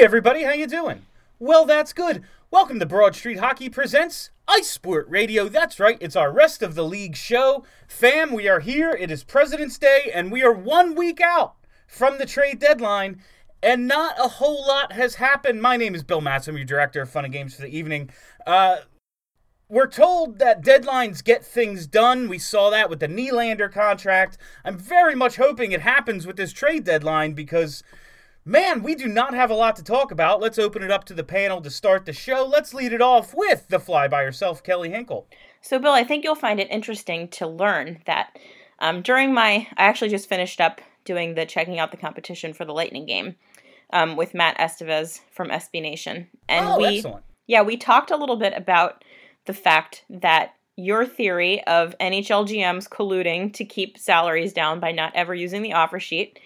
Hey everybody, how you doing? Well, that's good. Welcome to Broad Street Hockey presents Ice Sport Radio. That's right, it's our rest of the league show. Fam, we are here. It is President's Day, and we are one week out from the trade deadline, and not a whole lot has happened. My name is Bill Matz. I'm your director of Fun and Games for the evening. Uh, we're told that deadlines get things done. We saw that with the Nylander contract. I'm very much hoping it happens with this trade deadline because Man, we do not have a lot to talk about. Let's open it up to the panel to start the show. Let's lead it off with the fly by herself, Kelly Hinkle. So, Bill, I think you'll find it interesting to learn that um, during my, I actually just finished up doing the checking out the competition for the Lightning game um, with Matt Estevez from SB Nation, and oh, we, excellent. yeah, we talked a little bit about the fact that your theory of NHL GMs colluding to keep salaries down by not ever using the offer sheet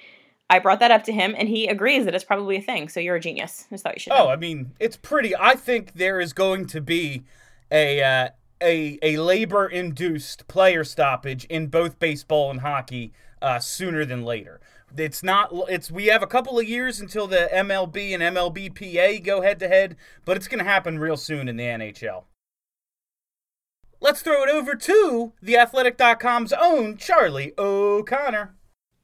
I brought that up to him, and he agrees that it's probably a thing. So you're a genius. I thought you should. Oh, know. I mean, it's pretty. I think there is going to be a uh, a a labor induced player stoppage in both baseball and hockey uh, sooner than later. It's not. It's we have a couple of years until the MLB and MLBPA go head to head, but it's going to happen real soon in the NHL. Let's throw it over to the theathletic.com's own Charlie O'Connor.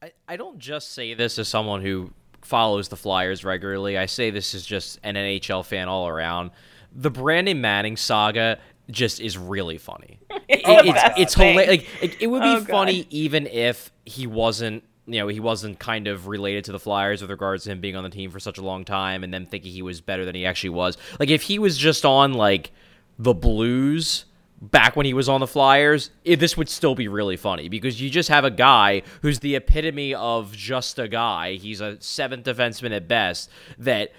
I, I don't just say this as someone who follows the Flyers regularly. I say this as just an NHL fan all around. The Brandon Manning saga just is really funny. It, it's it's hilarious. Like it, it, would be oh, funny even if he wasn't you know he wasn't kind of related to the Flyers with regards to him being on the team for such a long time and them thinking he was better than he actually was. Like if he was just on like the Blues back when he was on the Flyers, it, this would still be really funny because you just have a guy who's the epitome of just a guy. He's a seventh defenseman at best that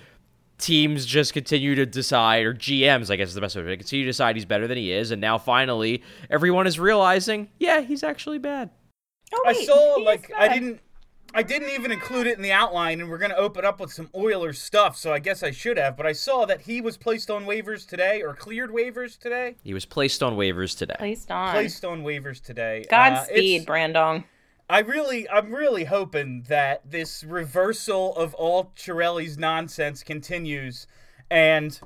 teams just continue to decide, or GMs, I guess is the best way to continue to decide he's better than he is. And now finally, everyone is realizing, yeah, he's actually bad. Oh, wait, I saw, like, I didn't I didn't even include it in the outline, and we're going to open up with some Oilers stuff, so I guess I should have. But I saw that he was placed on waivers today, or cleared waivers today. He was placed on waivers today. Placed on. Placed on waivers today. Godspeed, uh, Brandon. I really, I'm really hoping that this reversal of all Chiarelli's nonsense continues, and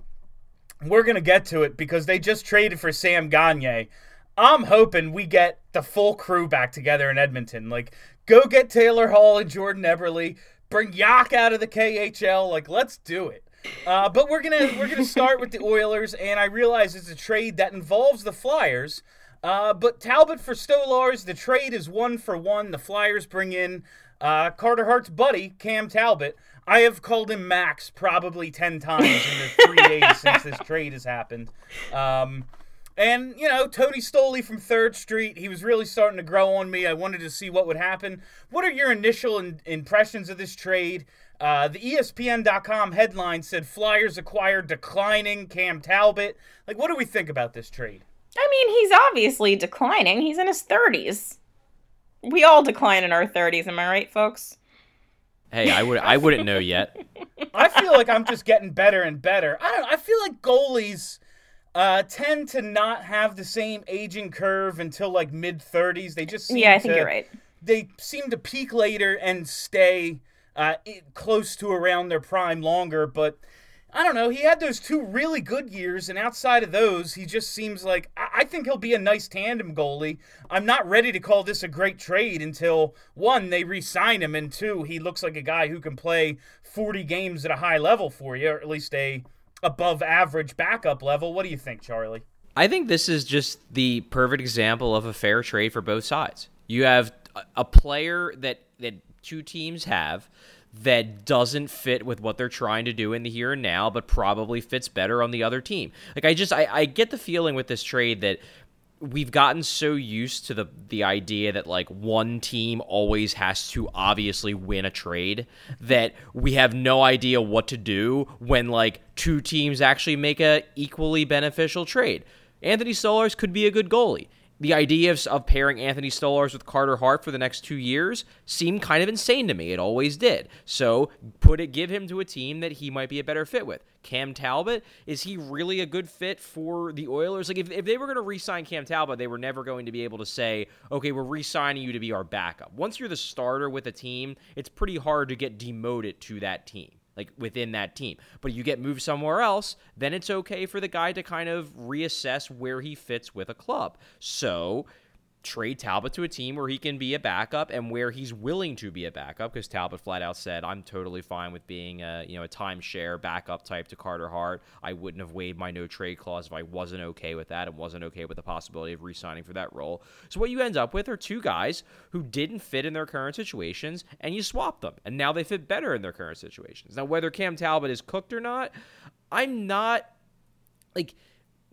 we're going to get to it because they just traded for Sam Gagne. I'm hoping we get the full crew back together in Edmonton. Like Go get Taylor Hall and Jordan Eberle. Bring Yak out of the KHL. Like, let's do it. Uh, but we're gonna we're gonna start with the Oilers, and I realize it's a trade that involves the Flyers. Uh, but Talbot for Stolarz, the trade is one for one. The Flyers bring in uh, Carter Hart's buddy Cam Talbot. I have called him Max probably ten times in the three days since this trade has happened. Um, and, you know, Tony Stoley from 3rd Street, he was really starting to grow on me. I wanted to see what would happen. What are your initial in- impressions of this trade? Uh, the ESPN.com headline said Flyers acquired declining Cam Talbot. Like, what do we think about this trade? I mean, he's obviously declining. He's in his 30s. We all decline in our 30s, am I right, folks? Hey, I would I wouldn't know yet. I feel like I'm just getting better and better. I don't I feel like goalies uh, tend to not have the same aging curve until like mid 30s. They just yeah, I think to, you're right. They seem to peak later and stay uh, close to around their prime longer. But I don't know. He had those two really good years, and outside of those, he just seems like I, I think he'll be a nice tandem goalie. I'm not ready to call this a great trade until one they re-sign him, and two he looks like a guy who can play 40 games at a high level for you, or at least a above average backup level. What do you think, Charlie? I think this is just the perfect example of a fair trade for both sides. You have a player that that two teams have that doesn't fit with what they're trying to do in the here and now, but probably fits better on the other team. Like I just I, I get the feeling with this trade that we've gotten so used to the the idea that like one team always has to obviously win a trade that we have no idea what to do when like two teams actually make a equally beneficial trade. Anthony Stolarz could be a good goalie the idea of, of pairing Anthony Stolarz with Carter Hart for the next two years seemed kind of insane to me. It always did. So put it, give him to a team that he might be a better fit with. Cam Talbot, is he really a good fit for the Oilers? Like if, if they were going to re-sign Cam Talbot, they were never going to be able to say, okay, we're re-signing you to be our backup. Once you're the starter with a team, it's pretty hard to get demoted to that team. Like within that team. But you get moved somewhere else, then it's okay for the guy to kind of reassess where he fits with a club. So trade Talbot to a team where he can be a backup and where he's willing to be a backup because Talbot flat out said, I'm totally fine with being a, you know, a timeshare backup type to Carter Hart. I wouldn't have waived my no trade clause if I wasn't okay with that and wasn't okay with the possibility of re signing for that role. So what you end up with are two guys who didn't fit in their current situations and you swap them and now they fit better in their current situations. Now, whether Cam Talbot is cooked or not, I'm not like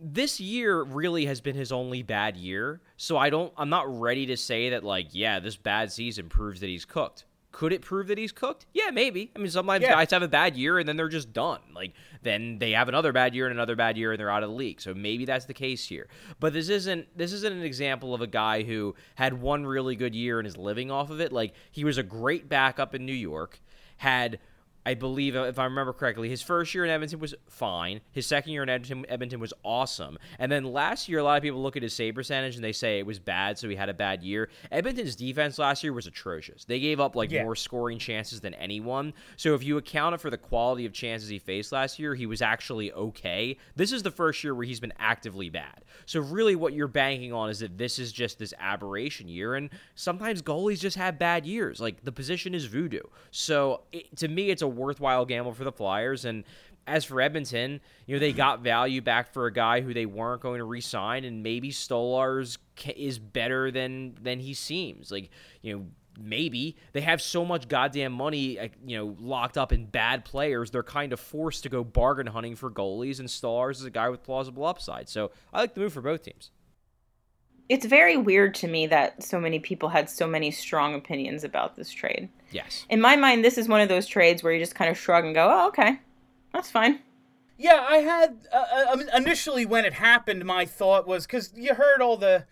this year really has been his only bad year. So I don't I'm not ready to say that like, yeah, this bad season proves that he's cooked. Could it prove that he's cooked? Yeah, maybe. I mean, sometimes Yeah. guys have a bad year and then they're just done. Like then they have another bad year and another bad year and they're out of the league. So maybe that's the case here. But this isn't this isn't an example of a guy who had one really good year and is living off of it. Like he was a great backup in New York, had I believe, if I remember correctly, his first year in Edmonton was fine. His second year in Edmonton, Edmonton was awesome. And then last year, a lot of people look at his save percentage and they say it was bad, so he had a bad year. Edmonton's defense last year was atrocious. They gave up like Yeah. more scoring chances than anyone. So if you accounted for the quality of chances he faced last year, he was actually okay. This is the first year where he's been actively bad. So really, what you're banking on is that this is just this aberration year, and sometimes goalies just have bad years. Like the position is voodoo. So it, to me, it's a worthwhile gamble for the Flyers. And as for Edmonton, you know they got value back for a guy who they weren't going to re-sign, and maybe Stolarz is better than than he seems. Like you know maybe they have so much goddamn money uh, you know locked up in bad players they're kind of forced to go bargain hunting for goalies and stars is a guy with plausible upside so i like the move for both teams It's very weird to me that so many people had so many strong opinions about this trade. yes In my mind, this is one of those trades where you just kind of shrug and go, "Oh, okay, that's fine." Yeah, I had uh, uh, I mean, initially when it happened, my thought was because you heard all the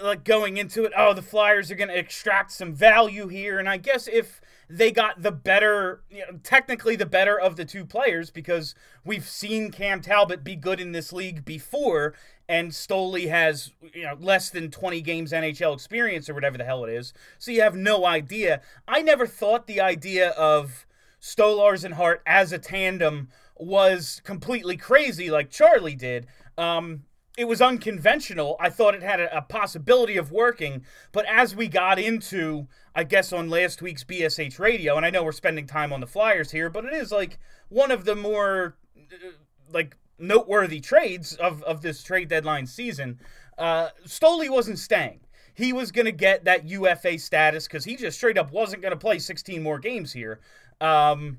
uh, like going into it. Oh, the Flyers are going to extract some value here, and I guess if they got the better, you know, technically the better of the two players, because we've seen Cam Talbot be good in this league before, and Stoley has you know less than 20 games NHL experience or whatever the hell it is, so you have no idea. I never thought the idea of Stolarz and Hart as a tandem was completely crazy like Charlie did. Um, it was unconventional. I thought it had a, a possibility of working, but as we got into, I guess, on last week's BSH radio, and I know we're spending time on the Flyers here, but it is like one of the more uh, like noteworthy trades of, of this trade deadline season. Uh, Stoley wasn't staying. He was going to get that UFA status because he just straight up wasn't going to play 16 more games here. Um,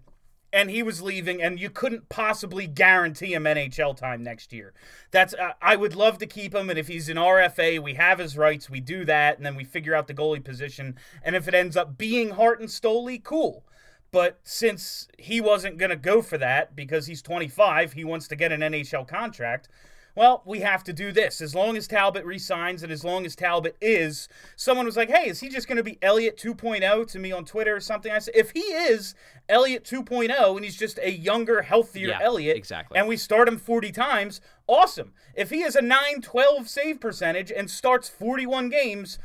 and he was leaving, and you couldn't possibly guarantee him NHL time next year. That's uh, I would love to keep him, and if he's an RFA, we have his rights, we do that, and then we figure out the goalie position. And if it ends up being Hart and Stoley, cool. But since he wasn't going to go for that because he's 25, he wants to get an NHL contract. Well, we have to do this. As long as Talbot resigns and as long as Talbot is, someone was like, hey, is he just going to be Elliot 2.0 to me on Twitter or something? I said, if he is Elliot 2.0 and he's just a younger, healthier Yeah, Elliot, exactly. and we start him 40 times, awesome. If he has a 9 12 save percentage and starts 41 games,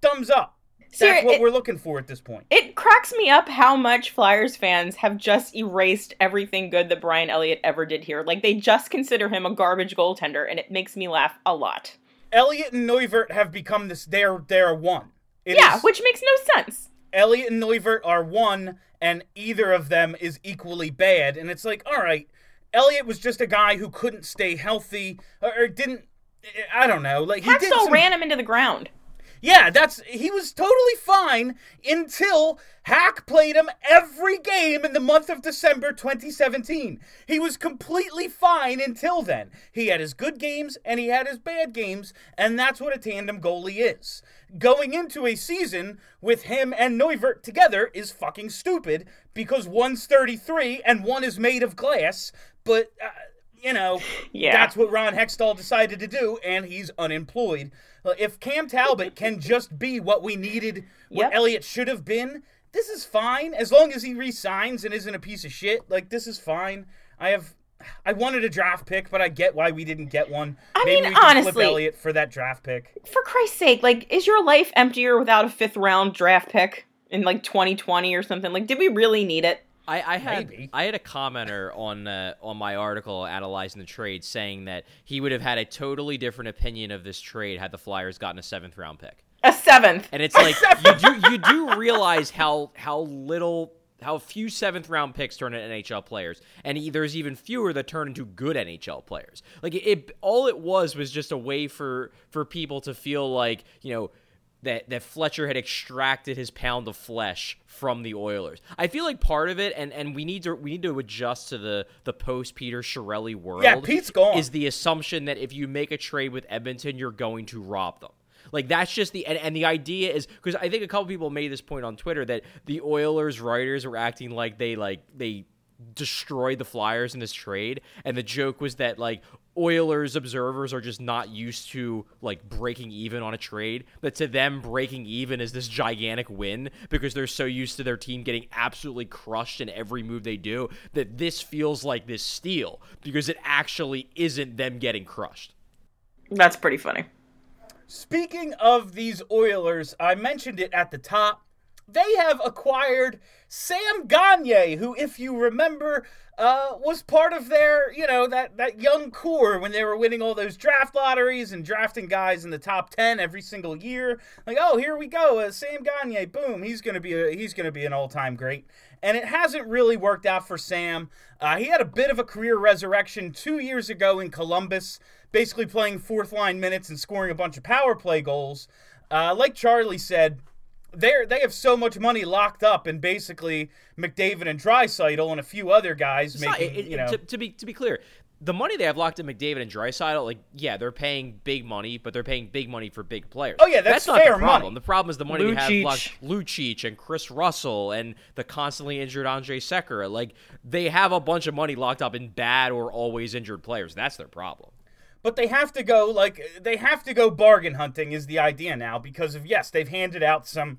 thumbs up. That's what it- we're looking for at this point. It cracks me up how much Flyers fans have just erased everything good that Brian Elliott ever did here. Like they just consider him a garbage goaltender, and it makes me laugh a lot. Elliott and Neuvirth have become this. They're they're one. It yeah, is- which makes no sense. Elliott and Neuvirth are one, and either of them is equally bad. And it's like, all right, Elliott was just a guy who couldn't stay healthy or, or didn't. I don't know. Like he did some, ran him into the ground. Yeah, that's he was totally fine until Hack played him every game in the month of December 2017. He was completely fine until then. He had his good games and he had his bad games, and that's what a tandem goalie is. Going into a season with him and Neuvirth together is fucking stupid because one's 33 and one is made of glass, but uh, you know, Yeah. that's what Ron Hextall decided to do, and he's unemployed. Uh, If Cam Talbot can just be what we needed, what Yep. Elliott should have been, this is fine. As long as he resigns and isn't a piece of shit, like this is fine. I have, I wanted a draft pick, but I get why we didn't get one. I Maybe mean, we honestly- flip Elliott for that draft pick. For Christ's sake, like, is your life emptier without a fifth round draft pick in like 2020 or something? Like, did we really need it? I, I had Maybe. I had a commenter on uh, on my article analyzing the trade saying that he would have had a totally different opinion of this trade had the Flyers gotten a seventh round pick. A seventh. And it's like you do you do realize how how little how few seventh round picks turn into NHL players, and e- there's even fewer that turn into good NHL players. Like it, it, all it was was just a way for for people to feel like you know that that Fletcher had extracted his pound of flesh from the Oilers. I feel like part of it, and and we need to we need to adjust to the the post Peter Chiarelli world. Yeah, Pete's gone. Is the assumption that if you make a trade with Edmonton, you're going to rob them. Like that's just the and, and the idea is because I think a couple people made this point on Twitter that the Oilers writers were acting like they like they destroyed the Flyers in this trade, and the joke was that like Oilers observers are just not used to like breaking even on a trade. That to them breaking even is this gigantic win because they're so used to their team getting absolutely crushed in every move they do that this feels like this steal because it actually isn't them getting crushed. That's pretty funny. Speaking of these Oilers, I mentioned it at the top. They have acquired Sam Gagne, who, if you remember, uh, was part of their, you know, that, that young core when they were winning all those draft lotteries and drafting guys in the top ten every single year. Like, oh, here we go, uh, Sam Gagne, boom, he's gonna be a, he's gonna be an all time great. And it hasn't really worked out for Sam. Uh, he had a bit of a career resurrection two years ago in Columbus, basically playing fourth line minutes and scoring a bunch of power play goals. Uh, like Charlie said, they they have so much money locked up in basically McDavid and Draisaitl and a few other guys It's not- making it- you know. to, to be to be clear, the money they have locked in McDavid and Draisaitl, like yeah, they're paying big money, but they're paying big money for big players. Oh, yeah, that's not fair the problem. money. The problem is the money they have Lucic. locked Lucic and Kris Russell and the constantly injured Andrej Sekera. Like they have a bunch of money locked up in bad or always injured players. That's their problem. But they have to go like they have to go bargain hunting is the idea now because of yes they've handed out some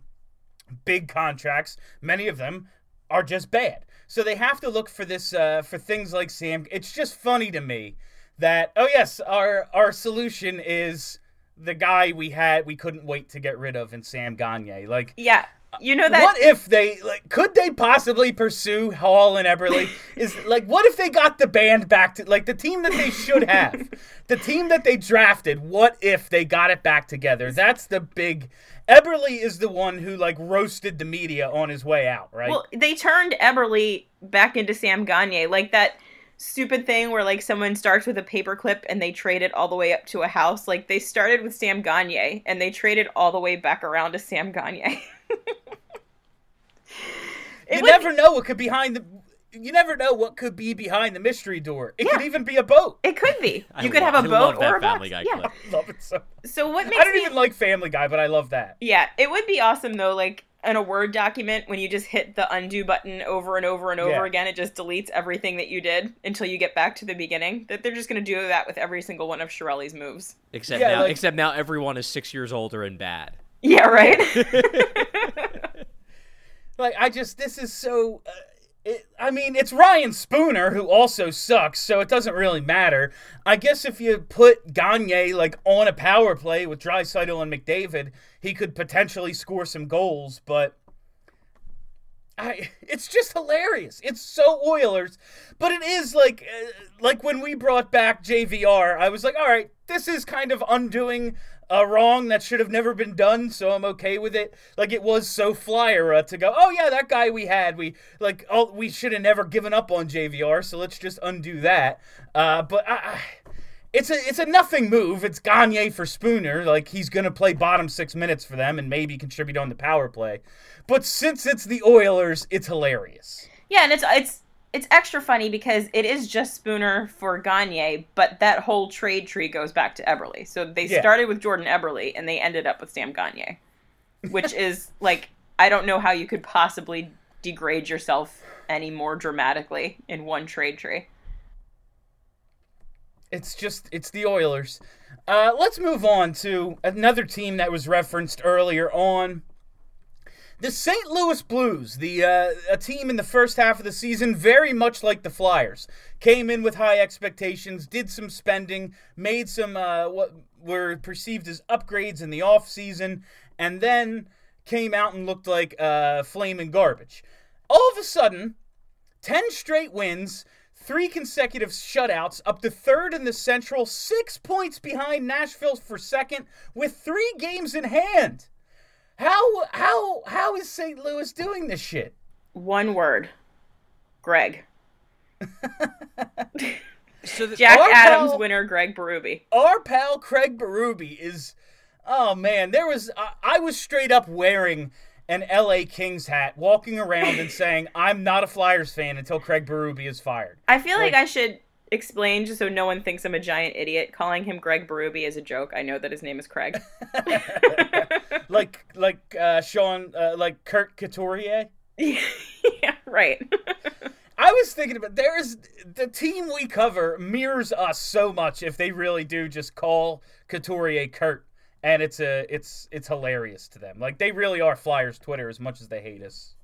big contracts. Many of them are just bad. So they have to look for this uh, for things like sam. It's just funny to me that oh yes our our solution is the guy we had we couldn't wait to get rid of in sam gagne. Like Yeah. You know that what if they like could they possibly pursue Hall and Eberle? Is like what if they got the band back to like the team that they should have? the team that they drafted, what if they got it back together? That's the big Eberle is the one who like roasted the media on his way out, right? Well, they turned Eberle back into Sam Gagne, like that stupid thing where like someone starts with a paperclip and they trade it all the way up to a house. Like they started with Sam Gagne and they traded all the way back around to Sam Gagne. It you would- never know what could behind the you never know what could be behind the mystery door. It could even be a boat. It could be. I You could lo- have a boat love or that a box. Family Guy yeah. clip. Love it so. So what makes I don't me even like Family Guy, but I love that. Yeah, it would be awesome though, like in a Word document when you just hit the undo button over and over and over Yeah. again, it just deletes everything that you did until you get back to the beginning. That they're just gonna do that with every single one of Chiarelli's moves. Except Yeah, now, like- except now everyone is six years older and bad. Yeah, right. Like I just this is so. Uh, it, I mean, it's Ryan Spooner who also sucks, so it doesn't really matter. I guess if you put Gagne like on a power play with Draisaitl and McDavid, he could potentially score some goals. But I, it's just hilarious. It's so Oilers, but it is like uh, like when we brought back JVR. I was like, all right, this is kind of undoing a wrong that should have never been done, so I'm okay with it. Like it was so flyer uh, to go. Oh yeah, that guy we had, we like. Oh, we should have never given up on JVR, so let's just undo that. Uh, but I. I it's a it's a nothing move. It's Gagne for Spooner. Like he's gonna play bottom six minutes for them and maybe contribute on the power play. But since it's the Oilers, it's hilarious. yeah, and it's it's it's extra funny because it is just Spooner for Gagne, but that whole trade tree goes back to Eberle. So they Yeah. started with Jordan Eberle and they ended up with Sam Gagne, which is like I don't know how you could possibly degrade yourself any more dramatically in one trade tree. It's just it's the Oilers. Uh, let's move on to another team that was referenced earlier on. The St. Louis Blues, the uh, a team in the first half of the season, very much like the Flyers, came in with high expectations, did some spending, made some uh, what were perceived as upgrades in the offseason, and then came out and looked like uh, flaming garbage. All of a sudden, 10 straight wins, three consecutive shutouts, up to third in the Central, six points behind Nashville for second, with three games in hand. How how how is St. Louis doing this shit? One word. Greg. So the, Jack Adams pal- winner Greg Berube. Our pal Craig Berube is oh man, there was I, I was straight up wearing an LA Kings hat, walking around and saying I'm not a Flyers fan until Craig Berube is fired. I feel like Like- I should explain just so no one thinks I'm a giant idiot. Calling him Greg Berube is a joke. I know that his name is Craig. like like uh, Sean uh, like Kurt Couturier. yeah, right. I was thinking about there is the team we cover mirrors us so much if they really do just call Couturier Kurt and it's a it's it's hilarious to them. Like they really are Flyers Twitter as much as they hate us.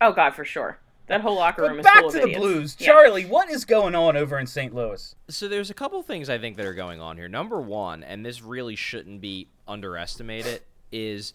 oh God, for sure. That whole locker room But is back full to of the idiots. Blues. Yeah. Charlie, what is going on over in St. Louis? so there's a couple things I think that are going on here. Number one, and this really shouldn't be underestimated, is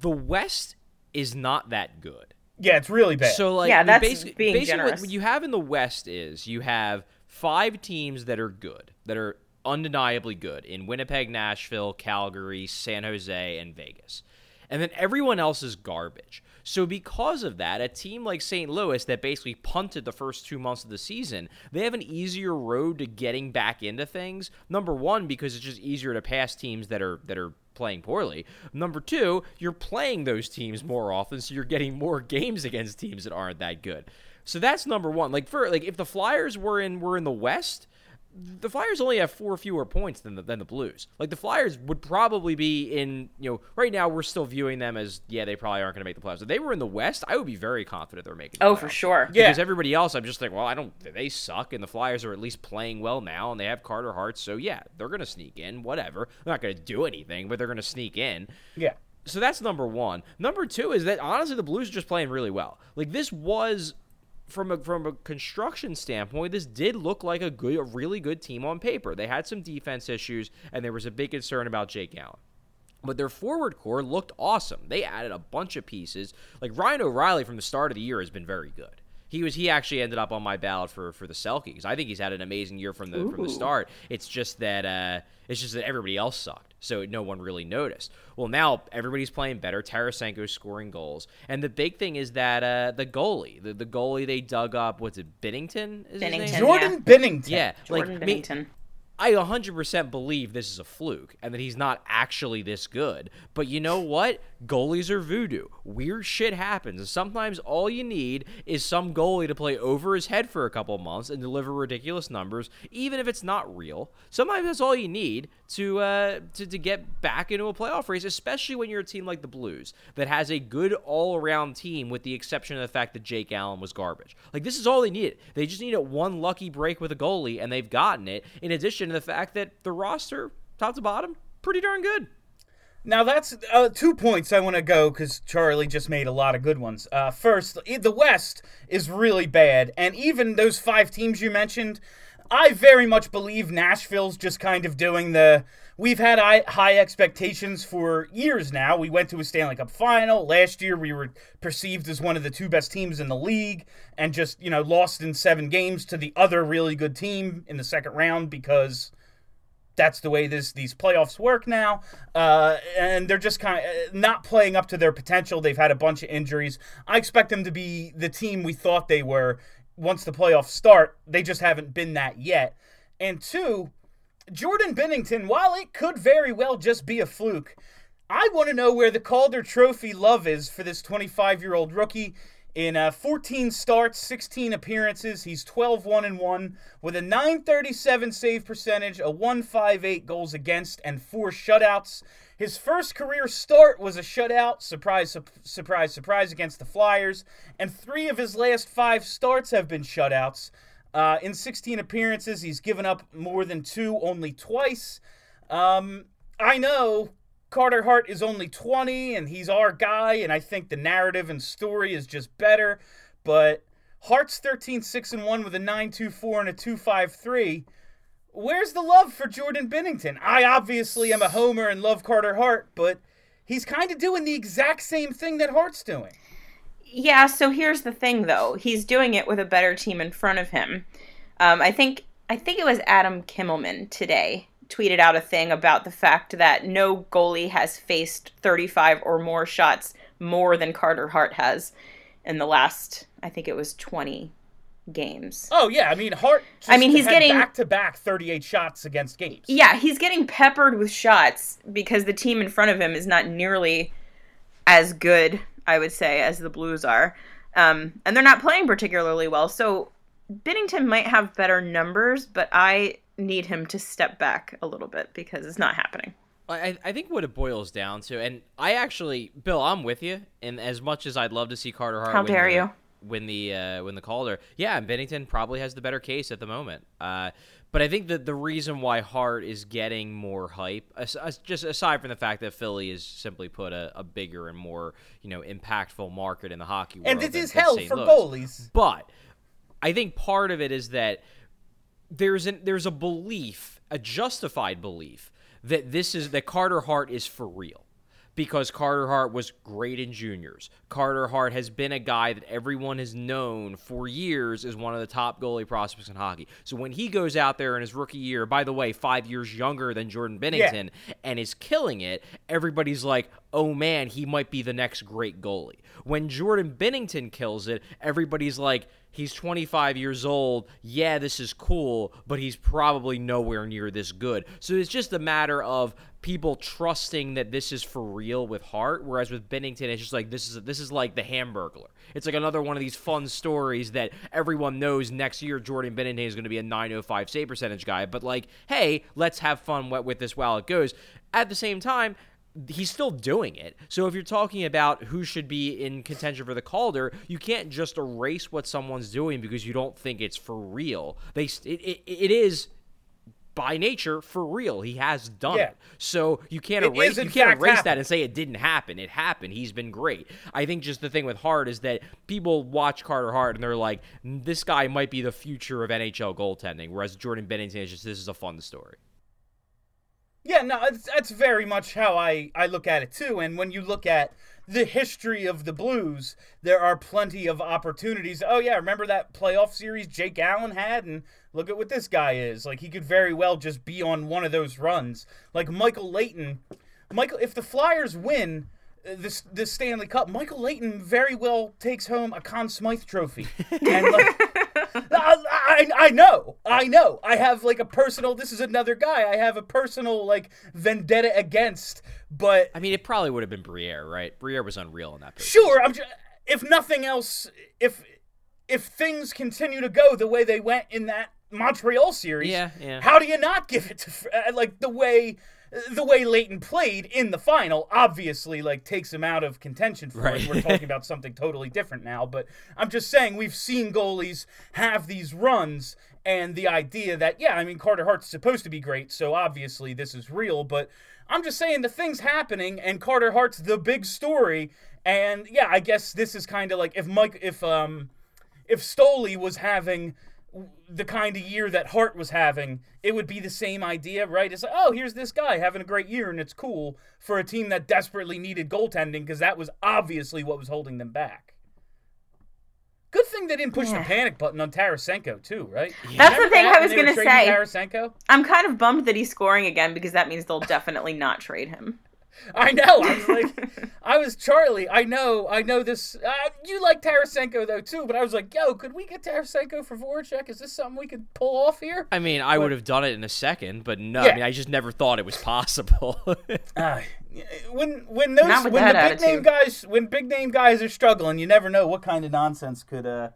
the West is not that good. Yeah, it's really bad. So like, Yeah, that's basi- being basically generous. what you have in the West is you have five teams that are good, that are undeniably good in Winnipeg, Nashville, Calgary, San Jose, and Vegas. And then everyone else is garbage. So because of that, a team like St. Louis that basically punted the first two months of the season, they have an easier road to getting back into things. Number one, because it's just easier to pass teams that are that are playing poorly. Number two, you're playing those teams more often, so you're getting more games against teams that aren't that good. So that's number one. Like for like if the Flyers were in were in the West, the Flyers only have four fewer points than the than the Blues. Like the Flyers would probably be in you know right now we're still viewing them as yeah they probably aren't going to make the playoffs. If they were in the West, I would be very confident they're making. The Oh, for playoffs. sure. Yeah. Because everybody else, I'm just like, well, I don't. They suck, and the Flyers are at least playing well now, and they have Carter Hart, so yeah, they're gonna sneak in. Whatever, they're not gonna do anything, but they're gonna sneak in. yeah. So that's number one. Number two is that honestly, the Blues are just playing really well. Like this was. From a from a construction standpoint, this did look like a good, a really good team on paper. They had some defense issues, and there was a big concern about Jake Allen. But their forward core looked awesome. They added a bunch of pieces. Like Ryan O'Reilly from the start of the year has been very good. He was he actually ended up on my ballot for for the Selkes. I think he's had an amazing year from the from the start. It's just that uh, it's just that everybody else sucked, so no one really noticed. Well, now everybody's playing better. Tarasenko's scoring goals, and the big thing is that uh, the goalie, the, the goalie they dug up, what's it, Binnington? Is his name? Binnington. Jordan Binnington. Yeah, Jordan like me, I 100% believe this is a fluke and that he's not actually this good. But you know what? Goalies are voodoo. Weird shit happens. And sometimes all you need is some goalie to play over his head for a couple months and deliver ridiculous numbers, even if it's not real. Sometimes that's all you need to, uh, to, to get back into a playoff race, especially when you're a team like the Blues that has a good all around team, with the exception of the fact that Jake Allen was garbage. Like, this is all they needed. They just needed one lucky break with a goalie, and they've gotten it, in addition to the fact that the roster, top to bottom, pretty darn good. Now that's uh, two points I want to go because Charlie just made a lot of good ones. Uh, first, the West is really bad, and even those five teams you mentioned, I very much believe Nashville's just kind of doing the. We've had high, expectations for years now. We went to a Stanley Cup final last year. We were perceived as one of the two best teams in the league, and just you know lost in seven games to the other really good team in the second round because that's the way this these playoffs work now. Uh, and they're just kind of not playing up to their potential. They've had a bunch of injuries. I expect them to be the team we thought they were once the playoffs start. They just haven't been that yet. And two, Jordan Binnington, while it could very well just be a fluke, I want to know where the Calder Trophy love is for this 25 year old rookie. In uh, 14 starts, 16 appearances, he's 12 1 and 1 with a 937 save percentage, a 158 goals against, and four shutouts. His first career start was a shutout, surprise, sup- surprise, surprise, against the Flyers, and three of his last five starts have been shutouts. Uh, in 16 appearances, he's given up more than two only twice. Um, I know Carter Hart is only 20 and he's our guy, and I think the narrative and story is just better. But Hart's 13 6 and 1 with a 9 2 4 and a 2 5 3. Where's the love for Jordan Binnington? I obviously am a homer and love Carter Hart, but he's kind of doing the exact same thing that Hart's doing. Yeah, so here's the thing though. He's doing it with a better team in front of him. Um, I think I think it was Adam Kimelman today tweeted out a thing about the fact that no goalie has faced 35 or more shots more than Carter Hart has in the last I think it was 20 games. Oh yeah, I mean Hart. I mean, he's getting back to back 38 shots against games. Yeah, he's getting peppered with shots because the team in front of him is not nearly as good, I would say, as the Blues are. Um, and they're not playing particularly well. So Binnington might have better numbers, but I need him to step back a little bit because it's not happening. I, I think what it boils down to, and I actually, Bill, I'm with you. And as much as I'd love to see Carter Hart, how dare the, you, win the uh, win the Calder, yeah, and Binnington probably has the better case at the moment. Uh, but I think that the reason why Hart is getting more hype, just aside from the fact that Philly is simply put a, a bigger and more you know impactful market in the hockey world, and it than, is hell St. for Louis. goalies. But I think part of it is that there's an there's a belief, a justified belief that this is that Carter Hart is for real. Because Carter Hart was great in juniors. Carter Hart has been a guy that everyone has known for years as one of the top goalie prospects in hockey. So when he goes out there in his rookie year, by the way, five years younger than Jordan Binnington, yeah. and is killing it, everybody's like, oh man, he might be the next great goalie. When Jordan Binnington kills it, everybody's like, He's 25 years old. Yeah, this is cool, but he's probably nowhere near this good. So it's just a matter of people trusting that this is for real with Hart, whereas with Binnington, it's just like this is this is like the Hamburglar. It's like another one of these fun stories that everyone knows next year Jordan Binnington is going to be a 905 save percentage guy. But like, hey, let's have fun with this while it goes. At the same time, he's still doing it. So if you're talking about who should be in contention for the Calder, you can't just erase what someone's doing because you don't think it's for real. They it, it, it is by nature for real. He has done yeah. it. So you can't it erase you can't erase happened. that and say it didn't happen. It happened. He's been great. I think just the thing with Hart is that people watch Carter Hart and they're like, this guy might be the future of NHL goaltending, whereas Jordan Binnington is just this is a fun story. Yeah, no, it's, that's very much how I, I look at it too. And when you look at the history of the Blues, there are plenty of opportunities. Oh, yeah, remember that playoff series Jake Allen had? And look at what this guy is. Like, he could very well just be on one of those runs. Like, Michael Leighton. Michael, if the Flyers win uh, this this Stanley Cup, Michael Leighton very well takes home a Conn Smythe trophy. And like, I, I know, I know. I have like a personal. This is another guy. I have a personal like vendetta against. But I mean, it probably would have been Briere, right? Briere was unreal in that. Business. Sure. I'm. Just, if nothing else, if if things continue to go the way they went in that Montreal series, yeah, yeah. how do you not give it to like the way? The way Leighton played in the final obviously like takes him out of contention for right. it. We're talking about something totally different now, but I'm just saying we've seen goalies have these runs and the idea that yeah, I mean Carter Hart's supposed to be great, so obviously this is real, but I'm just saying the thing's happening and Carter Hart's the big story and yeah, I guess this is kind of like if Mike if um if Stoli was having the kind of year that Hart was having, it would be the same idea, right? It's like, oh, here's this guy having a great year, and it's cool for a team that desperately needed goaltending because that was obviously what was holding them back. Good thing they didn't push yeah. the panic button on Tarasenko too, right? That's Remember the thing that I was going to say. Tarasenko. I'm kind of bummed that he's scoring again because that means they'll definitely not trade him. I know. I was like, I was Charlie. I know. I know this. Uh, you like Tarasenko though too, but I was like, yo, could we get Tarasenko for Voracek? Is this something we could pull off here? I mean, I but, would have done it in a second, but no. Yeah. I mean, I just never thought it was possible. uh, when when those when the big attitude. name guys when big name guys are struggling, you never know what kind of nonsense could uh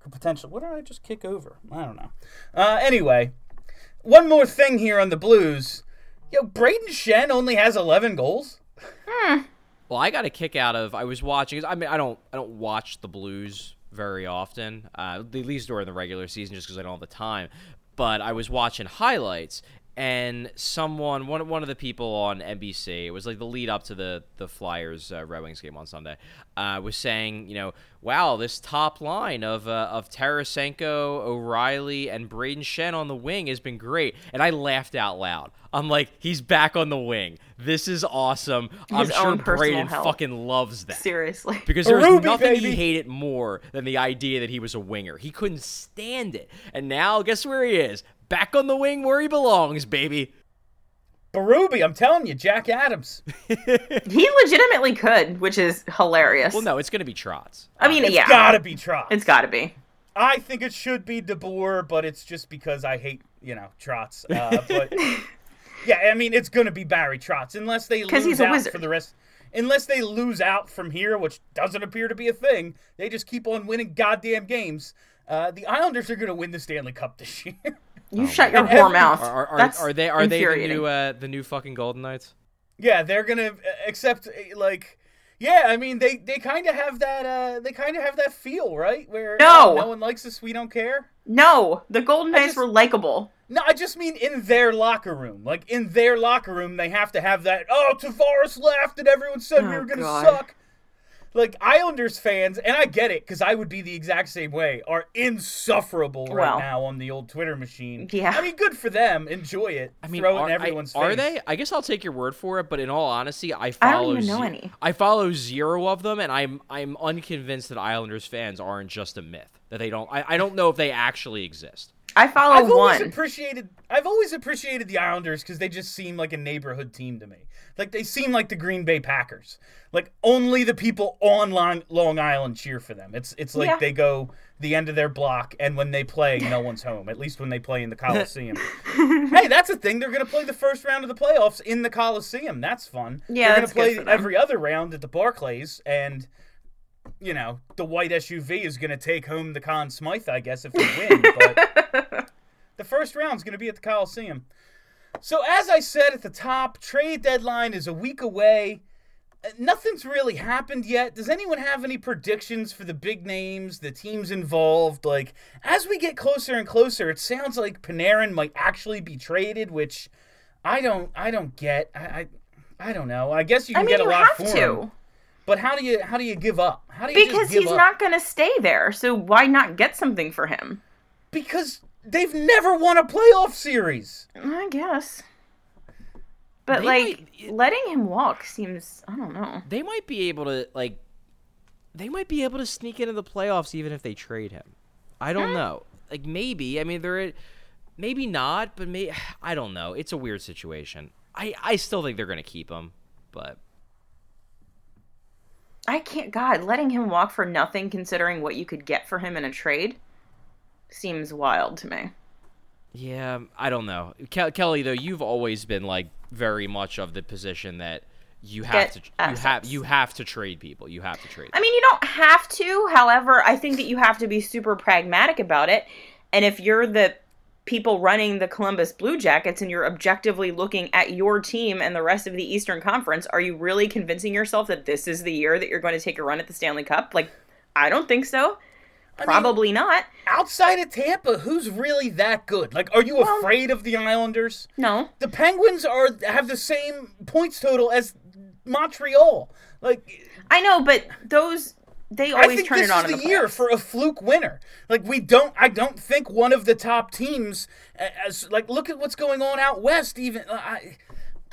could potentially. What did I just kick over? I don't know. Uh, anyway, one more thing here on the Blues. Yo, Brayden Schenn only has 11 goals. Hmm. Well, I got a kick out of I was watching. I mean, I don't I don't watch the Blues very often, uh, at least during the regular season, just because I don't have the time. But I was watching highlights, and someone one one of the people on NBC, it was like the lead up to the the Flyers uh, Red Wings game on Sunday, uh, was saying, you know, wow, this top line of uh, of Tarasenko, O'Reilly, and Brayden Schenn on the wing has been great, and I laughed out loud. I'm like, he's back on the wing. This is awesome. His I'm sure Brayden personal health. fucking loves that. Seriously. Because there was Ruby, nothing baby. he hated more than the idea that he was a winger. He couldn't stand it. And now, guess where he is? Back on the wing where he belongs, baby. Berube, I'm telling you, Jack Adams. He legitimately could, which is hilarious. Well, no, it's going to be Trotz. I mean, It's yeah. It's gotta be Trotz. It's got to be. I think it should be DeBoer, but it's just because I hate, you know, Trotz. Uh, but yeah, I mean, it's gonna be Barry Trotz unless they 'Cause lose he's a out wizard. for the rest. Unless they lose out from here, which doesn't appear to be a thing, they just keep on winning goddamn games. Uh, the Islanders are gonna win the Stanley Cup this year. You shut your God. whore Every- mouth. Are, are, That's are they are they the new uh, the new fucking Golden Knights? yeah, they're gonna accept like. Yeah, I mean they, they kind of have that uh they kind of have that feel right where No. uh, no one likes us we don't care. No, the Golden Knights just- were likable. No, I just mean in their locker room. Like in their locker room, they have to have that. Oh, Tavares left, and everyone said we Oh, were gonna God. suck. Like Islanders fans, and I get it because I would be the exact same way. Are insufferable right Well. now on the old Twitter machine. Yeah. I mean, good for them. Enjoy it. I mean, throw it are, in everyone's I, are they? I guess I'll take your word for it. But in all honesty, I follow. I follow. don't even know ze- any. I follow zero of them, and I'm I'm unconvinced that Islanders fans aren't just a myth. That they don't. I, I don't know if they actually exist. I follow I've always one. appreciated. I've always appreciated the Islanders because they just seem like a neighborhood team to me. Like they seem like the Green Bay Packers. Like only the people on Long, Long Island cheer for them. It's it's like Yeah. they go the end of their block, and when they play, no one's home. At least when they play in the Coliseum. hey, that's a thing. They're gonna play the first round of the playoffs in the Coliseum. That's fun. Yeah, they're gonna good play every other round at the Barclays, and you know the white SUV is gonna take home the Conn Smythe, I guess, if they win. But the first round's going to be at the Coliseum. So, as I said at the top, trade deadline is a week away. Uh, Nothing's really happened yet. Does anyone have any predictions for the big names, the teams involved? Like, as we get closer and closer, it sounds like Panarin might actually be traded, which I don't, I don't get. I, I, I don't know. I guess you I can mean, get a you lot have for to. him, but how do you, how do you give up? How do you Because just give he's up? not going to stay there. So why not get something for him? because they've never won a playoff series. I guess. But They like might- letting him walk seems I don't know. They might be able to like. They might be able to sneak into the playoffs even if they trade him. I don't hmm. know. Like maybe. I mean, they're maybe not, but may I don't know. It's a weird situation. I I still think they're gonna keep him, but I can't God, letting him walk for nothing considering what you could get for him in a trade seems wild to me. Yeah, I don't know. Ke- Kelly, though, you've always been like very much of the position that you have Get to you have you have to trade people. You have to trade. I mean, you don't have to. However, I think that you have to be super pragmatic about it. And if you're the people running the Columbus Blue Jackets and you're objectively looking at your team and the rest of the Eastern Conference, are you really convincing yourself that this is the year that you're going to take a run at the Stanley Cup? Like, I don't think so. Probably not. outside of Tampa, who's really that good? Like, are you Well- afraid of the Islanders? No. The Penguins are have the same points total as Montreal. Like, I know, but those they I always think turn this it on is in the the year for a fluke winner. Like, we don't. I don't think one of the top teams. As like, look at what's going on out west. Even I.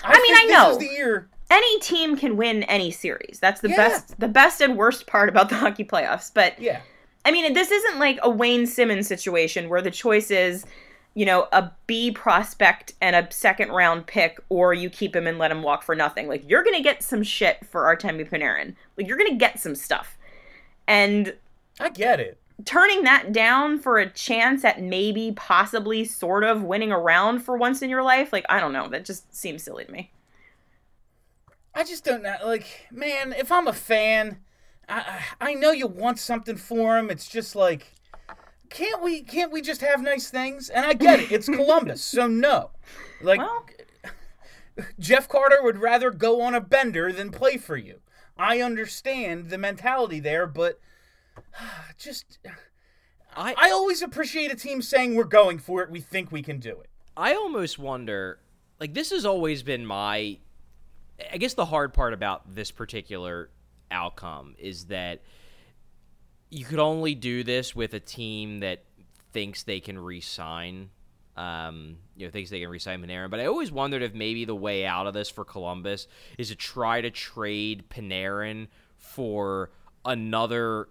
I, I mean, I know. Is the year. Any team can win any series. That's the Yeah. best the best and worst part about the hockey playoffs. But Yeah. I mean, this isn't like a Wayne Simmonds situation where the choice is, you know, a B prospect and a second round pick, or you keep him and let him walk for nothing. Like, you're going to get some shit for Artemi Panarin. Like, you're going to get some stuff. And I get it. turning that down for a chance at maybe, possibly, sort of winning a round for once in your life, like, I don't know. That just seems silly to me. I just don't know. Like, man, if I'm a fan, I I know you want something for him. It's just like, can't we can't we just have nice things? And I get it. It's Columbus, so no. Like, Well, Jeff Carter would rather go on a bender than play for you. I understand the mentality there, but just I I always appreciate a team saying we're going for it. We think we can do it. I almost wonder like this has always been my I guess the hard part about this particular outcome is that you could only do this with a team that thinks they can re-sign um, you know, thinks they can re-sign Panarin. But I always wondered if maybe the way out of this for Columbus is to try to trade Panarin for another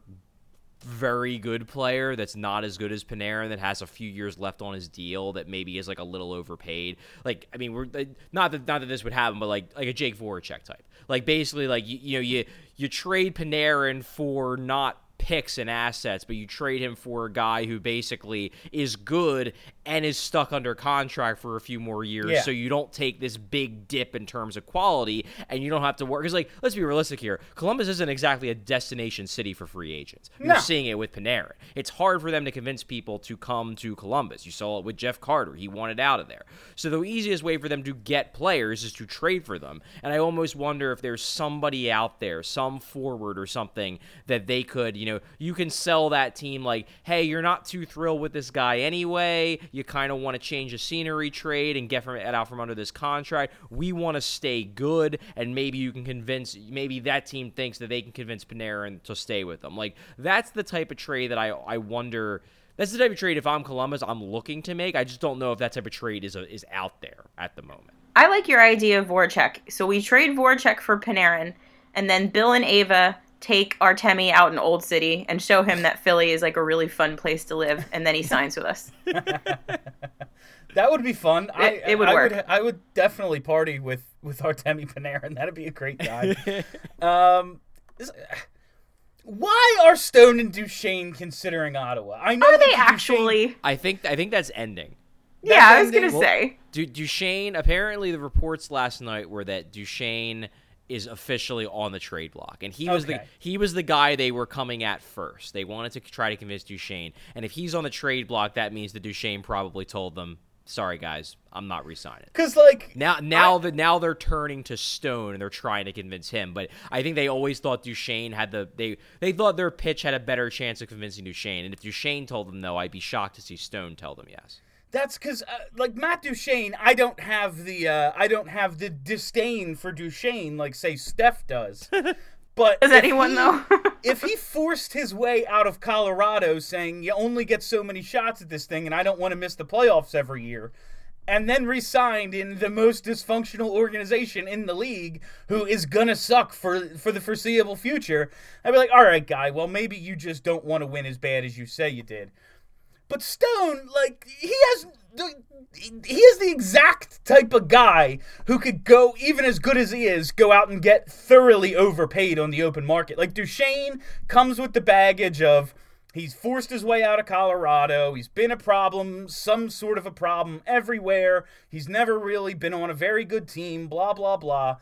very good player that's not as good as Panarin that has a few years left on his deal that maybe is like a little overpaid. Like I mean, we're not that not that this would happen, but like like a Jake Voracek type. Like basically like you, you know you you trade Panarin for not picks and assets, but you trade him for a guy who basically is good and is stuck under contract for a few more years. Yeah. So you don't take this big dip in terms of quality and you don't have to work. Because, like, let's be realistic here Columbus isn't exactly a destination city for free agents. You're no. seeing it with Panarin. It's hard for them to convince people to come to Columbus. You saw it with Jeff Carter. He wanted out of there. So the easiest way for them to get players is to trade for them. And I almost wonder if there's somebody out there, some forward or something that they could, you know, you can sell that team like, hey, you're not too thrilled with this guy anyway you kind of want to change the scenery trade and get from it out from under this contract. We want to stay good, and maybe you can convince. Maybe that team thinks that they can convince Panarin to stay with them. Like that's the type of trade that I I wonder. That's the type of trade if I'm Columbus, I'm looking to make. I just don't know if that type of trade is a, is out there at the moment. I like your idea of Voracek. So we trade Voracek for Panarin, and then Bill and Ava take Artemi out in Old City and show him that Philly is like a really fun place to live, and then he signs with us. that would be fun. It, I, it would I work. Would, I would definitely party with with Artemi Panarin. That'd be a great guy. um, is, why are Stone and Duchene considering Ottawa? I know are they actually? I think I think that's ending. That's yeah, I was gonna say. Du- Duchene. Apparently, the reports last night were that Duchene is officially on the trade block, and he was the he was the guy they were coming at first. They wanted to try to convince Duchene, and if he's on the trade block, that means that Duchene probably told them, "Sorry guys, I'm not resigning." Because like now now that now they're turning to Stone and they're trying to convince him. But I think they always thought Duchene had the they they thought their pitch had a better chance of convincing Duchene, and if Duchene told them no, I'd be shocked to see Stone tell them yes. That's because, uh, like Matt Duchene, I don't have the uh, I don't have the disdain for Duchene like say Steph does. But does anyone he, though? if he forced his way out of Colorado, saying you only get so many shots at this thing, and I don't want to miss the playoffs every year, and then resigned in the most dysfunctional organization in the league, who is gonna suck for for the foreseeable future, I'd be like, all right, guy, well maybe you just don't want to win as bad as you say you did. But Stone, like, he has he is the exact type of guy who could go, even as good as he is, go out and get thoroughly overpaid on the open market. Like Duchene comes with the baggage of he's forced his way out of Colorado. He's been a problem, some sort of a problem everywhere. He's never really been on a very good team, blah, blah, blah.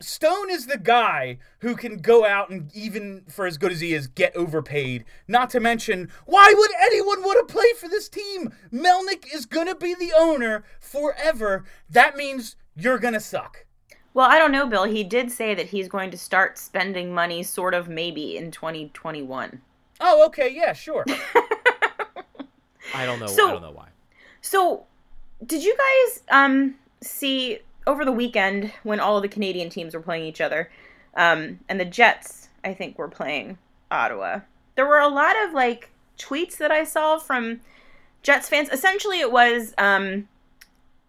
Stone is the guy who can go out and even for as good as he is, get overpaid. Not to mention, why would anyone want to play for this team? Melnyk is gonna be the owner forever. That means you're gonna suck. Well, I don't know, Bill. He did say that he's going to start spending money, sort of, maybe in 2021. Oh, okay, yeah, sure. I don't know. So, I don't know why. So, did you guys um see over the weekend when all the Canadian teams were playing each other, um, and the Jets, I think, were playing Ottawa. There were a lot of like tweets that I saw from Jets fans. Essentially, it was um,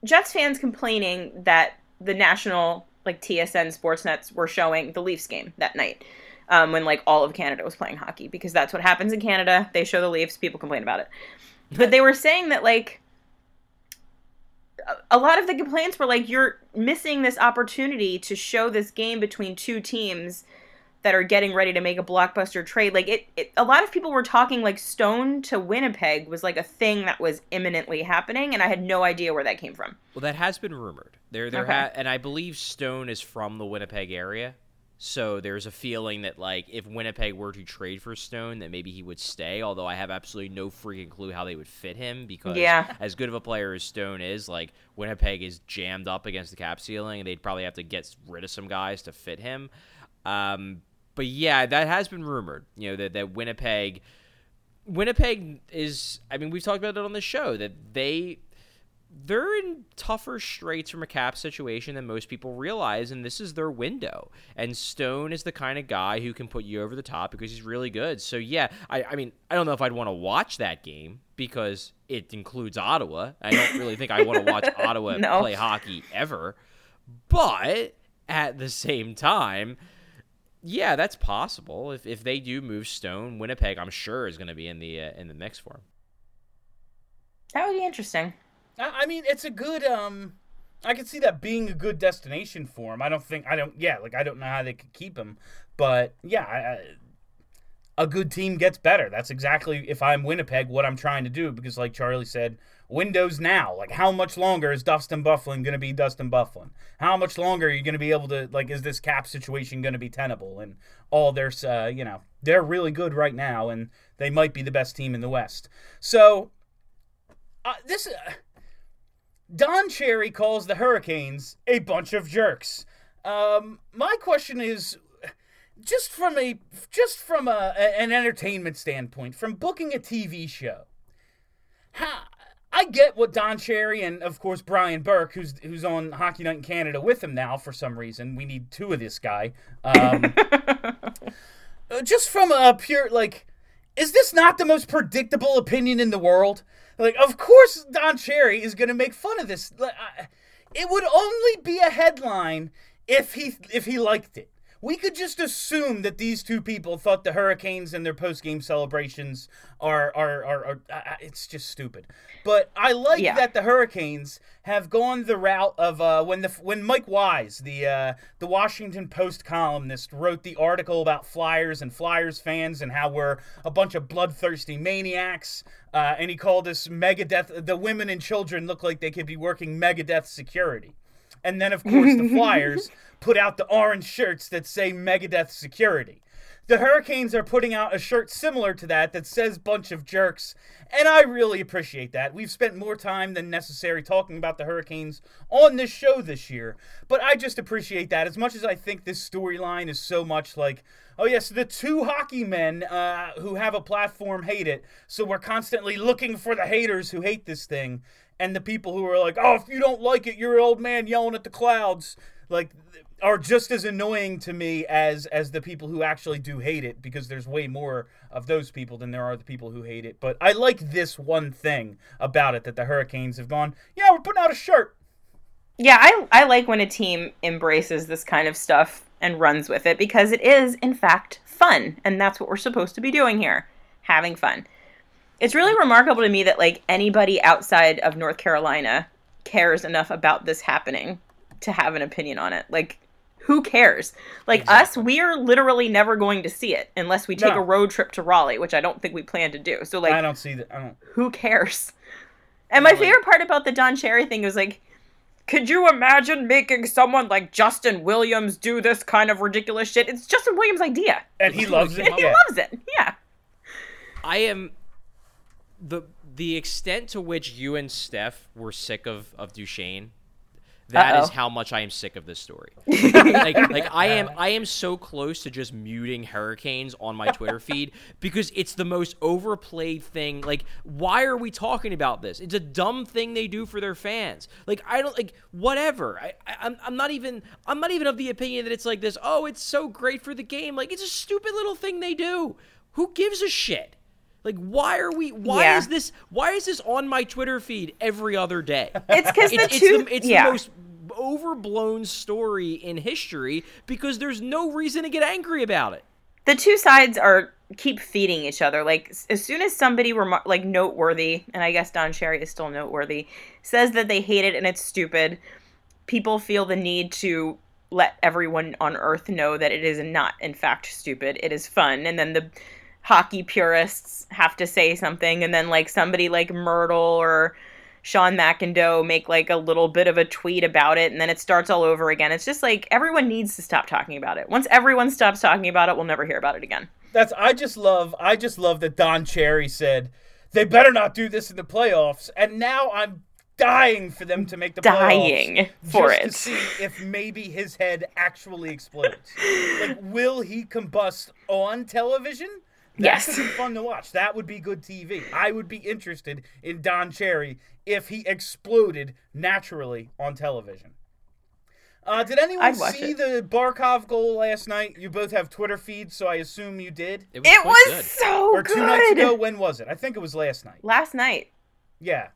Jets fans complaining that the national like TSN Sportsnets were showing the Leafs game that night. Um, when like all of Canada was playing hockey because that's what happens in Canada. They show the Leafs, people complain about it. But they were saying that like a lot of the complaints were like you're missing this opportunity to show this game between two teams that are getting ready to make a blockbuster trade. Like it, it, a lot of people were talking like stone to winnipeg was like a thing that was imminently happening and i had no idea where that came from. Well that has been rumored. There there okay. ha- and i believe stone is from the winnipeg area so there's a feeling that like if Winnipeg were to trade for Stone, that maybe he would stay. Although I have absolutely no freaking clue how they would fit him because yeah. as good of a player as Stone is, like Winnipeg is jammed up against the cap ceiling, and they'd probably have to get rid of some guys to fit him. Um, but yeah, that has been rumored. You know that that Winnipeg, Winnipeg is. I mean, we've talked about it on the show that they they're in tougher straits from a cap situation than most people realize, and this is their window. And Stone is the kind of guy who can put you over the top because he's really good. So yeah, I, I mean, I don't know if I'd want to watch that game because it includes Ottawa. I don't really think I want to watch Ottawa No. play hockey ever. But at the same time, yeah, that's possible. If if they do move Stone, Winnipeg, I'm sure is going to be in the uh, in the mix for him. That would be interesting. I, mean, it's a good. Um, I could see that being a good destination for him. I don't think I don't. Yeah, like I don't know how they could keep him, but yeah, I, I, a good team gets better. That's exactly if I'm Winnipeg, what I'm trying to do. Because like Charlie said, windows now. Like how much longer is Dustin Byfuglien going to be Dustin Byfuglien? How much longer are you going to be able to like? Is this cap situation going to be tenable? And all their, uh, you know, they're really good right now, and they might be the best team in the West. So uh, this. Uh, Don Cherry calls the Hurricanes a bunch of jerks. Um, my question is, just from a just from a, an entertainment standpoint, from booking a TV show, how, I get what Don Cherry and of course Brian Burke, who's who's on Hockey Night in Canada with him now for some reason. We need two of this guy. Um, uh, just from a pure like, is this not the most predictable opinion in the world? Like, of course, Don Cherry is going to make fun of this. It would only be a headline if he if he liked it. We could just assume that these two people thought the Hurricanes and their post game celebrations are are, are, are uh, uh, it's just stupid. But I like Yeah. that the Hurricanes have gone the route of uh, when the when Mike Wise, the uh, the Washington Post columnist, wrote the article about Flyers and Flyers fans and how we're a bunch of bloodthirsty maniacs. Uh, and he called us Megadeth. The women and children look like they could be working Megadeth security. And then, of course, the Flyers put out the orange shirts that say Megadeth Security. The Hurricanes are putting out a shirt similar to that that says bunch of jerks, and I really appreciate that. We've spent more time than necessary talking about the Hurricanes on this show this year, but I just appreciate that as much as I think this storyline is so much like, oh yes, the two hockey men uh, who have a platform hate it, so we're constantly looking for the haters who hate this thing, and the people who are like, oh, if you don't like it, you're an old man yelling at the clouds, like are just as annoying to me as as the people who actually do hate it because there's way more of those people than there are the people who hate it. But I like this one thing about it that the Hurricanes have gone, yeah, we're putting out a shirt. Yeah, I I like when a team embraces this kind of stuff and runs with it because it is in fact fun and that's what we're supposed to be doing here, having fun. It's really remarkable to me that like anybody outside of North Carolina cares enough about this happening to have an opinion on it. Like who cares? Like us, we are literally never going to see it unless we take No. a road trip to Raleigh, which I don't think we plan to do. So like I don't see that. I don't. who cares? And my like- favorite part about the Don Cherry thing was like, could you imagine making someone like Justin Williams do this kind of ridiculous shit? It's Justin Williams' idea. And he loves it. And he Yeah. loves it. Yeah. I am the the extent to which you and Steph were sick of of Duchene. That is Uh-oh. how much I am sick of this story. like, like I am, I am so close to just muting hurricanes on my Twitter feed because it's the most overplayed thing. Like, why are we talking about this? It's a dumb thing they do for their fans. Like, I don't like whatever. I, I I'm, I'm not even, I'm not even of the opinion that it's like this. Oh, it's so great for the game. Like, it's a stupid little thing they do. Who gives a shit? Like, why are we? Why Yeah. is this? Why is this on my Twitter feed every other day? It's because the it's, two. it's, the, it's yeah. the most overblown story in history because there's no reason to get angry about it. the two sides are keep feeding each other. Like as soon as somebody remar- like noteworthy, and I guess Don Cherry is still noteworthy, says that they hate it and it's stupid, people feel the need to let everyone on Earth know that it is not in fact stupid. It is fun, and then the hockey purists have to say something, and then like somebody like Myrtle or Sean McIndoe make like a little bit of a tweet about it, and then it starts all over again. It's just like everyone needs to stop talking about it. Once everyone stops talking about it, we'll never hear about it again. That's I just love I just love that Don Cherry said they better not do this in the playoffs, and now I'm dying for them to make the Dying playoffs for just it. to see if maybe his head actually explodes. like, will he combust on television? That Yes. could be fun to watch. That would be good TV. I would be interested in Don Cherry if he exploded naturally on television. Uh, did anyone see it. the Barkov goal last night? You both have Twitter feeds, so I assume you did. It was, It was good. so Or two good. nights ago. When was it? I think it was last night. Last night. Yeah.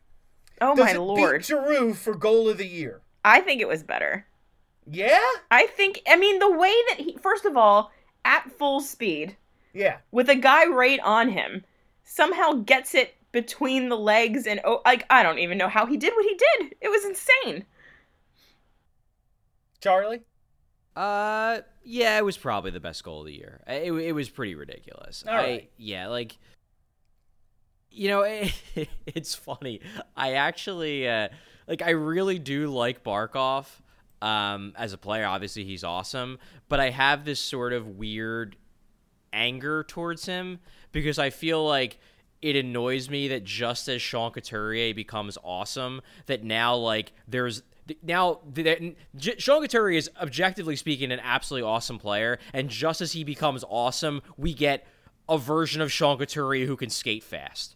Oh Does my it lord. beat Giroux for goal of the year? I think it was better. Yeah. I think I mean the way that he first of all, at full speed, Yeah. with a guy right on him, somehow gets it between the legs and oh like I don't even know how he did what he did. It was insane. Charlie. Uh, yeah, it was probably the best goal of the year. It, it was pretty ridiculous. All I, right. yeah, like, you know, it's funny. I actually, uh, like, I really do like Barkov um, as a player. Obviously, he's awesome, but I have this sort of weird anger towards him because I feel like it annoys me that just as Sean Couturier becomes awesome, that now like there's now Sean Couturier is objectively speaking an absolutely awesome player, and just as he becomes awesome, we get a version of Sean Couturier who can skate fast.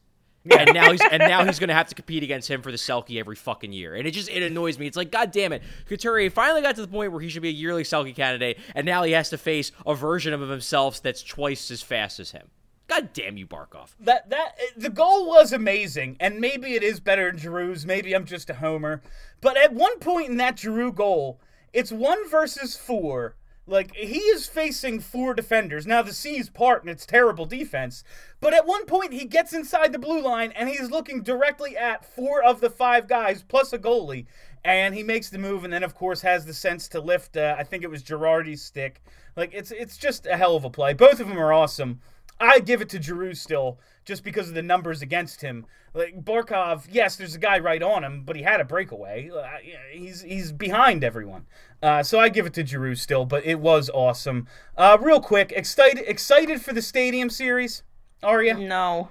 And now he's and now he's gonna have to compete against him for the Selke every fucking year, and it just it annoys me. It's like, god damn it, Couturier finally got to the point where he should be a yearly Selke candidate, and now he has to face a version of himself that's twice as fast as him. God damn you, Barkov. That that the goal was amazing, and maybe it is better than Giroux's. Maybe I'm just a homer, but at one point in that Giroux goal, it's one versus four. Like he is facing four defenders. Now the C's part and it's terrible defense, but at one point he gets inside the blue line and he's looking directly at four of the five guys plus a goalie, and he makes the move and then of course has the sense to lift. Uh, I think it was Girardi's stick. Like it's it's just a hell of a play. Both of them are awesome. I give it to Giroux still, just because of the numbers against him. Like Barkov, yes, there's a guy right on him, but he had a breakaway. Uh, he's he's behind everyone, uh, so I give it to Giroux still. But it was awesome. Uh, real quick, excited excited for the Stadium Series. Are you? No.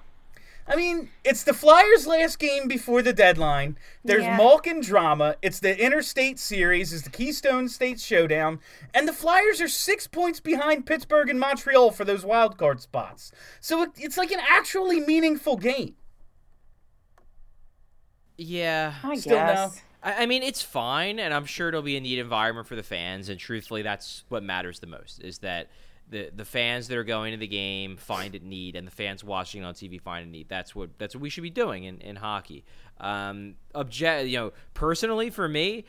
I mean, it's the Flyers' last game before the deadline. There's Yeah. Malkin drama. It's the Interstate Series. It's the Keystone State Showdown, and the Flyers are six points behind Pittsburgh and Montreal for those wild card spots. So it, it's like an actually meaningful game. Yeah. I Still no. I I mean, it's fine, and I'm sure it'll be a neat environment for the fans. And truthfully, that's what matters the most: is that the the fans that are going to the game find it neat, and the fans watching on TV find it neat. That's what that's what we should be doing in in hockey. Um, object, you know, personally for me.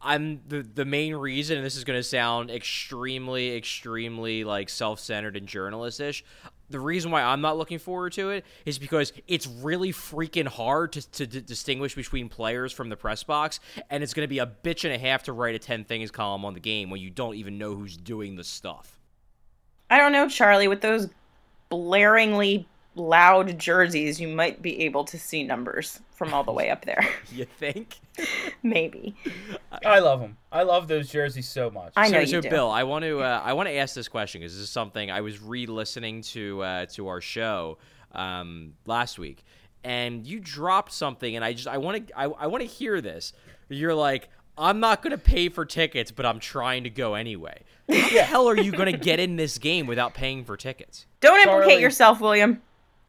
I'm the the main reason, and this is going to sound extremely, extremely like self-centered and journalistish. The reason why I'm not looking forward to it is because it's really freaking hard to, to, distinguish between players from the press box, and it's going to be a bitch and a half to write a 10 things column on the game when you don't even know who's doing the stuff. I don't know, Charlie, with those blaringly loud jerseys, you might be able to see numbers from all the way up there. You think? Maybe. I love them. I love those jerseys so much. I know so, you so do. Bill, I want to uh, I want to ask this question because this is something I was re-listening to uh, to our show um, last week, and you dropped something, and I just I want to I, I want to hear this. You're like, I'm not going to pay for tickets, but I'm trying to go anyway. How the hell are you going to get in this game without paying for tickets? Don't implicate Charlie. yourself, William.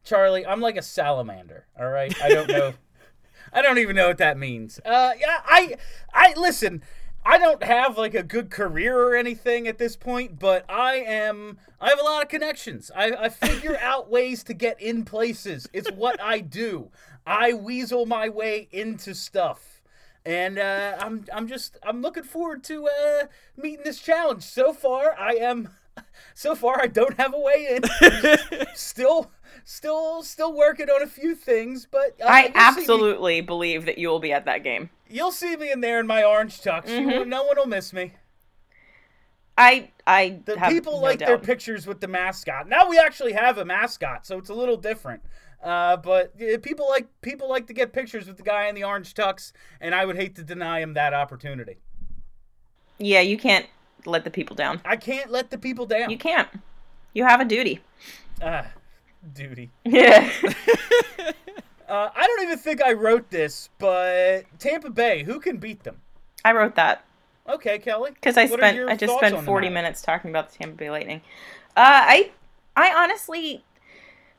Charlie, I'm like a salamander. All right, I don't know. I don't even know what that means. Uh, yeah, I, I listen. I don't have like a good career or anything at this point, but I am. I have a lot of connections. I, I figure out ways to get in places. It's what I do. I weasel my way into stuff, and uh, I'm I'm just I'm looking forward to uh, meeting this challenge. So far, I am. So far, I don't have a way in. still, still, still working on a few things, but uh, I absolutely believe that you will be at that game. you'll see me in there in my orange tux. Mm-hmm. no one will miss me. I I The people no like their pictures with the mascot. Now we actually have a mascot, so it's a little different. Uh, but people like people like to get pictures with the guy in the orange tux, and I would hate to deny him that opportunity. Yeah, you can't let the people down. I can't let the people down. You can't. You have a duty. Ah, duty. Yeah. Uh, I don't even think I wrote this, but Tampa Bay, who can beat them? I wrote that Okay, Kelly. because I spent I just spent 40 matter? minutes talking about the Tampa Bay Lightning. Uh, I I honestly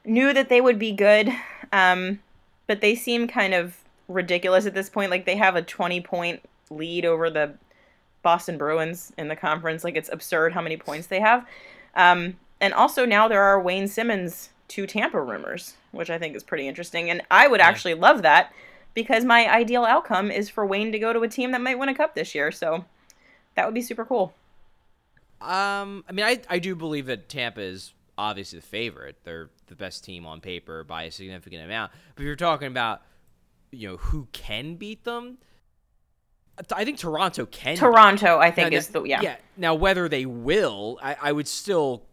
knew that they would be good, um, but they seem kind of ridiculous at this point. Like they have a 20 point lead over the Boston Bruins in the conference. Like it's absurd how many points they have. Um, and also now there are Wayne Simmonds to Tampa rumors, which I think is pretty interesting. And I would actually love that because my ideal outcome is for Wayne to go to a team that might win a cup this year. So that would be super cool. Um, I mean, I I do believe that Tampa is obviously the favorite. They're the best team on paper by a significant amount. But if you're talking about, you know, who can beat them, I think Toronto can. Toronto, I think, now, is the yeah. Yeah. Now, whether they will, I, I would still,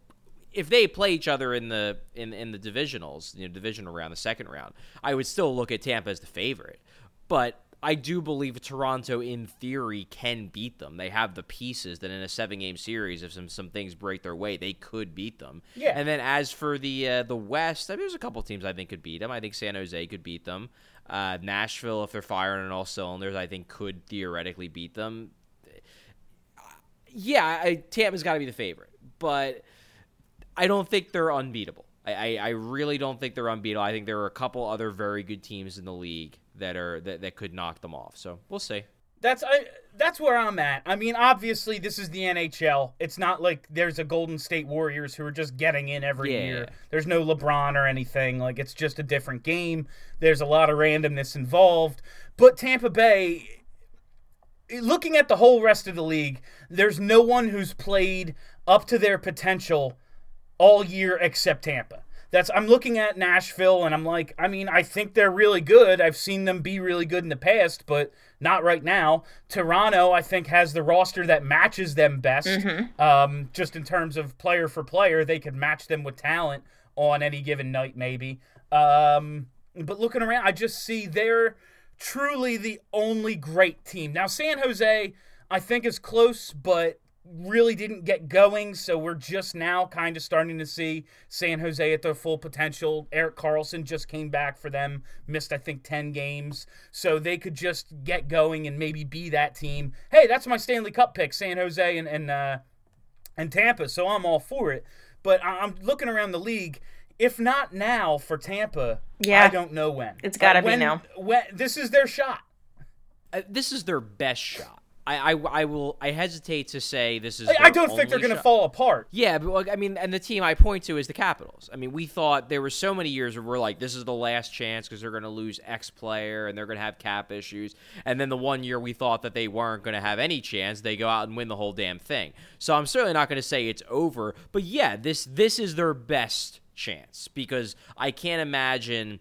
if they play each other in the in in the divisionals, you know, divisional round, the second round, I would still look at Tampa as the favorite. But I do believe Toronto, in theory, can beat them. They have the pieces that in a seven game series, if some, some things break their way, they could beat them. Yeah. And then as for the uh, the West, I mean, there's a couple teams I think could beat them. I think San Jose could beat them. Uh, Nashville, if they're firing on all cylinders, I think could theoretically beat them. Yeah, I, Tampa's got to be the favorite, but I don't think they're unbeatable. I, I, I really don't think they're unbeatable. I think there are a couple other very good teams in the league that are that, that could knock them off. So we'll see. That's I, that's where I'm at. I mean, obviously, this is the NHL. It's not like there's a Golden State Warriors who are just getting in every Yeah. year. There's no LeBron or anything. Like it's just a different game. There's a lot of randomness involved. But Tampa Bay, looking at the whole rest of the league, there's no one who's played up to their potential all year except Tampa. That's I'm looking at Nashville and I'm like, I mean, I think they're really good. I've seen them be really good in the past, but not right now. Toronto, I think, has the roster that matches them best. Um, just in terms of player for player, they could match them with talent on any given night, maybe. Um, but looking around, I just see they're truly the only great team. Now, San Jose, I think, is close, but really didn't get going. So we're just now kind of starting to see San Jose at their full potential. Erik Karlsson just came back for them, missed, I think, 10 games. So they could just get going and maybe be that team. Hey, that's my Stanley Cup pick, San Jose and, and, uh, and Tampa. So I'm all for it. But I- I'm looking around the league. If not now for Tampa, Yeah. I don't know when. It's gotta Uh, be now. When, this is their shot. Uh, this is their best shot. I, I, I will. I hesitate to say this is. I- I don't think they're going to fall apart. Yeah, but like, I mean, and the team I point to is the Capitals. I mean, we thought there were so many years where we're like, this is the last chance because they're going to lose X player and they're going to have cap issues. And then the one year we thought that they weren't going to have any chance, they go out and win the whole damn thing. So I'm certainly not going to say it's over, but yeah, this this is their best chance because I can't imagine.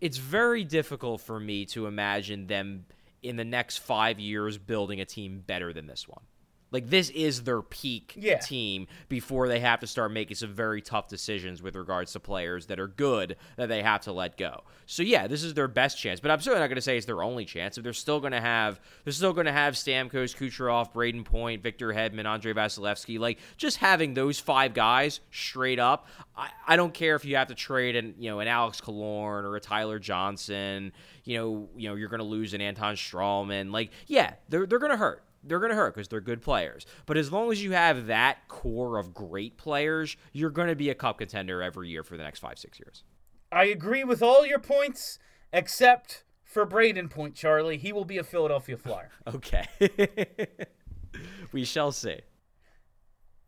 It's very difficult for me to imagine them in the next five years building a team better than this one. Like this is their peak Yeah. team before they have to start making some very tough decisions with regards to players that are good that they have to let go. So yeah, this is their best chance, but I'm certainly not going to say it's their only chance. If they're still going to have, they're still going to have Stamkos, Kucherov, Brayden Point, Victor Hedman, Andrei Vasilevskiy. Like just having those five guys straight up. I, I don't care if you have to trade an you know an Alex Killorn or a Tyler Johnson. You know you know you're going to lose an Anton Stralman. Like yeah, they're they're going to hurt they're going to hurt because they're good players. But as long as you have that core of great players, you're going to be a cup contender every year for the next five, six years. I agree with all your points except for Brayden Point, Charlie. He will be a Philadelphia Flyer. Okay. we shall see.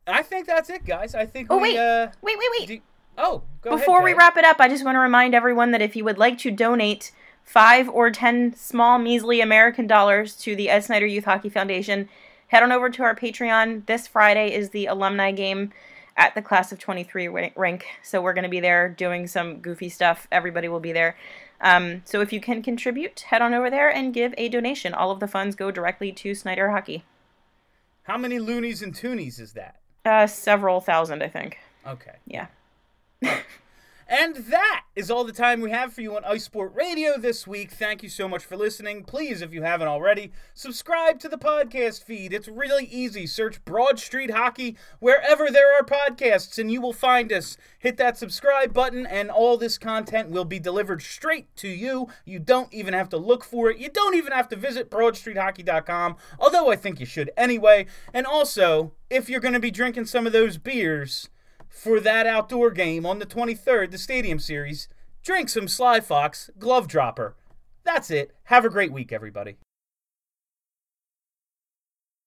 I think that's it, guys. I think Oh, we. wait. Uh, Wait, wait, wait. do- oh, go ahead, Before we wrap it up, I just want to remind everyone that if you would like to donate five or ten small, measly American dollars to the Ed Snider Youth Hockey Foundation, head on over to our Patreon. This Friday is the alumni game at the Class of 23 rink. So we're going to be there doing some goofy stuff. Everybody will be there. Um, so if you can contribute, head on over there and give a donation. All of the funds go directly to Snider Hockey. How many loonies and toonies is that? Uh, several thousand, I think. Okay. Yeah. And that is all the time we have for you on Ice Sport Radio this week. Thank you so much for listening. Please, if you haven't already, subscribe to the podcast feed. It's really easy. Search Broad Street Hockey wherever there are podcasts, and you will find us. Hit that subscribe button, and all this content will be delivered straight to you. You don't even have to look for it. You don't even have to visit BroadStreetHockey.com, although I think you should anyway. And also, if you're going to be drinking some of those beers, for that outdoor game on the 23rd, the Stadium Series, drink some Sly Fox Glove Dropper. That's it. Have a great week, everybody.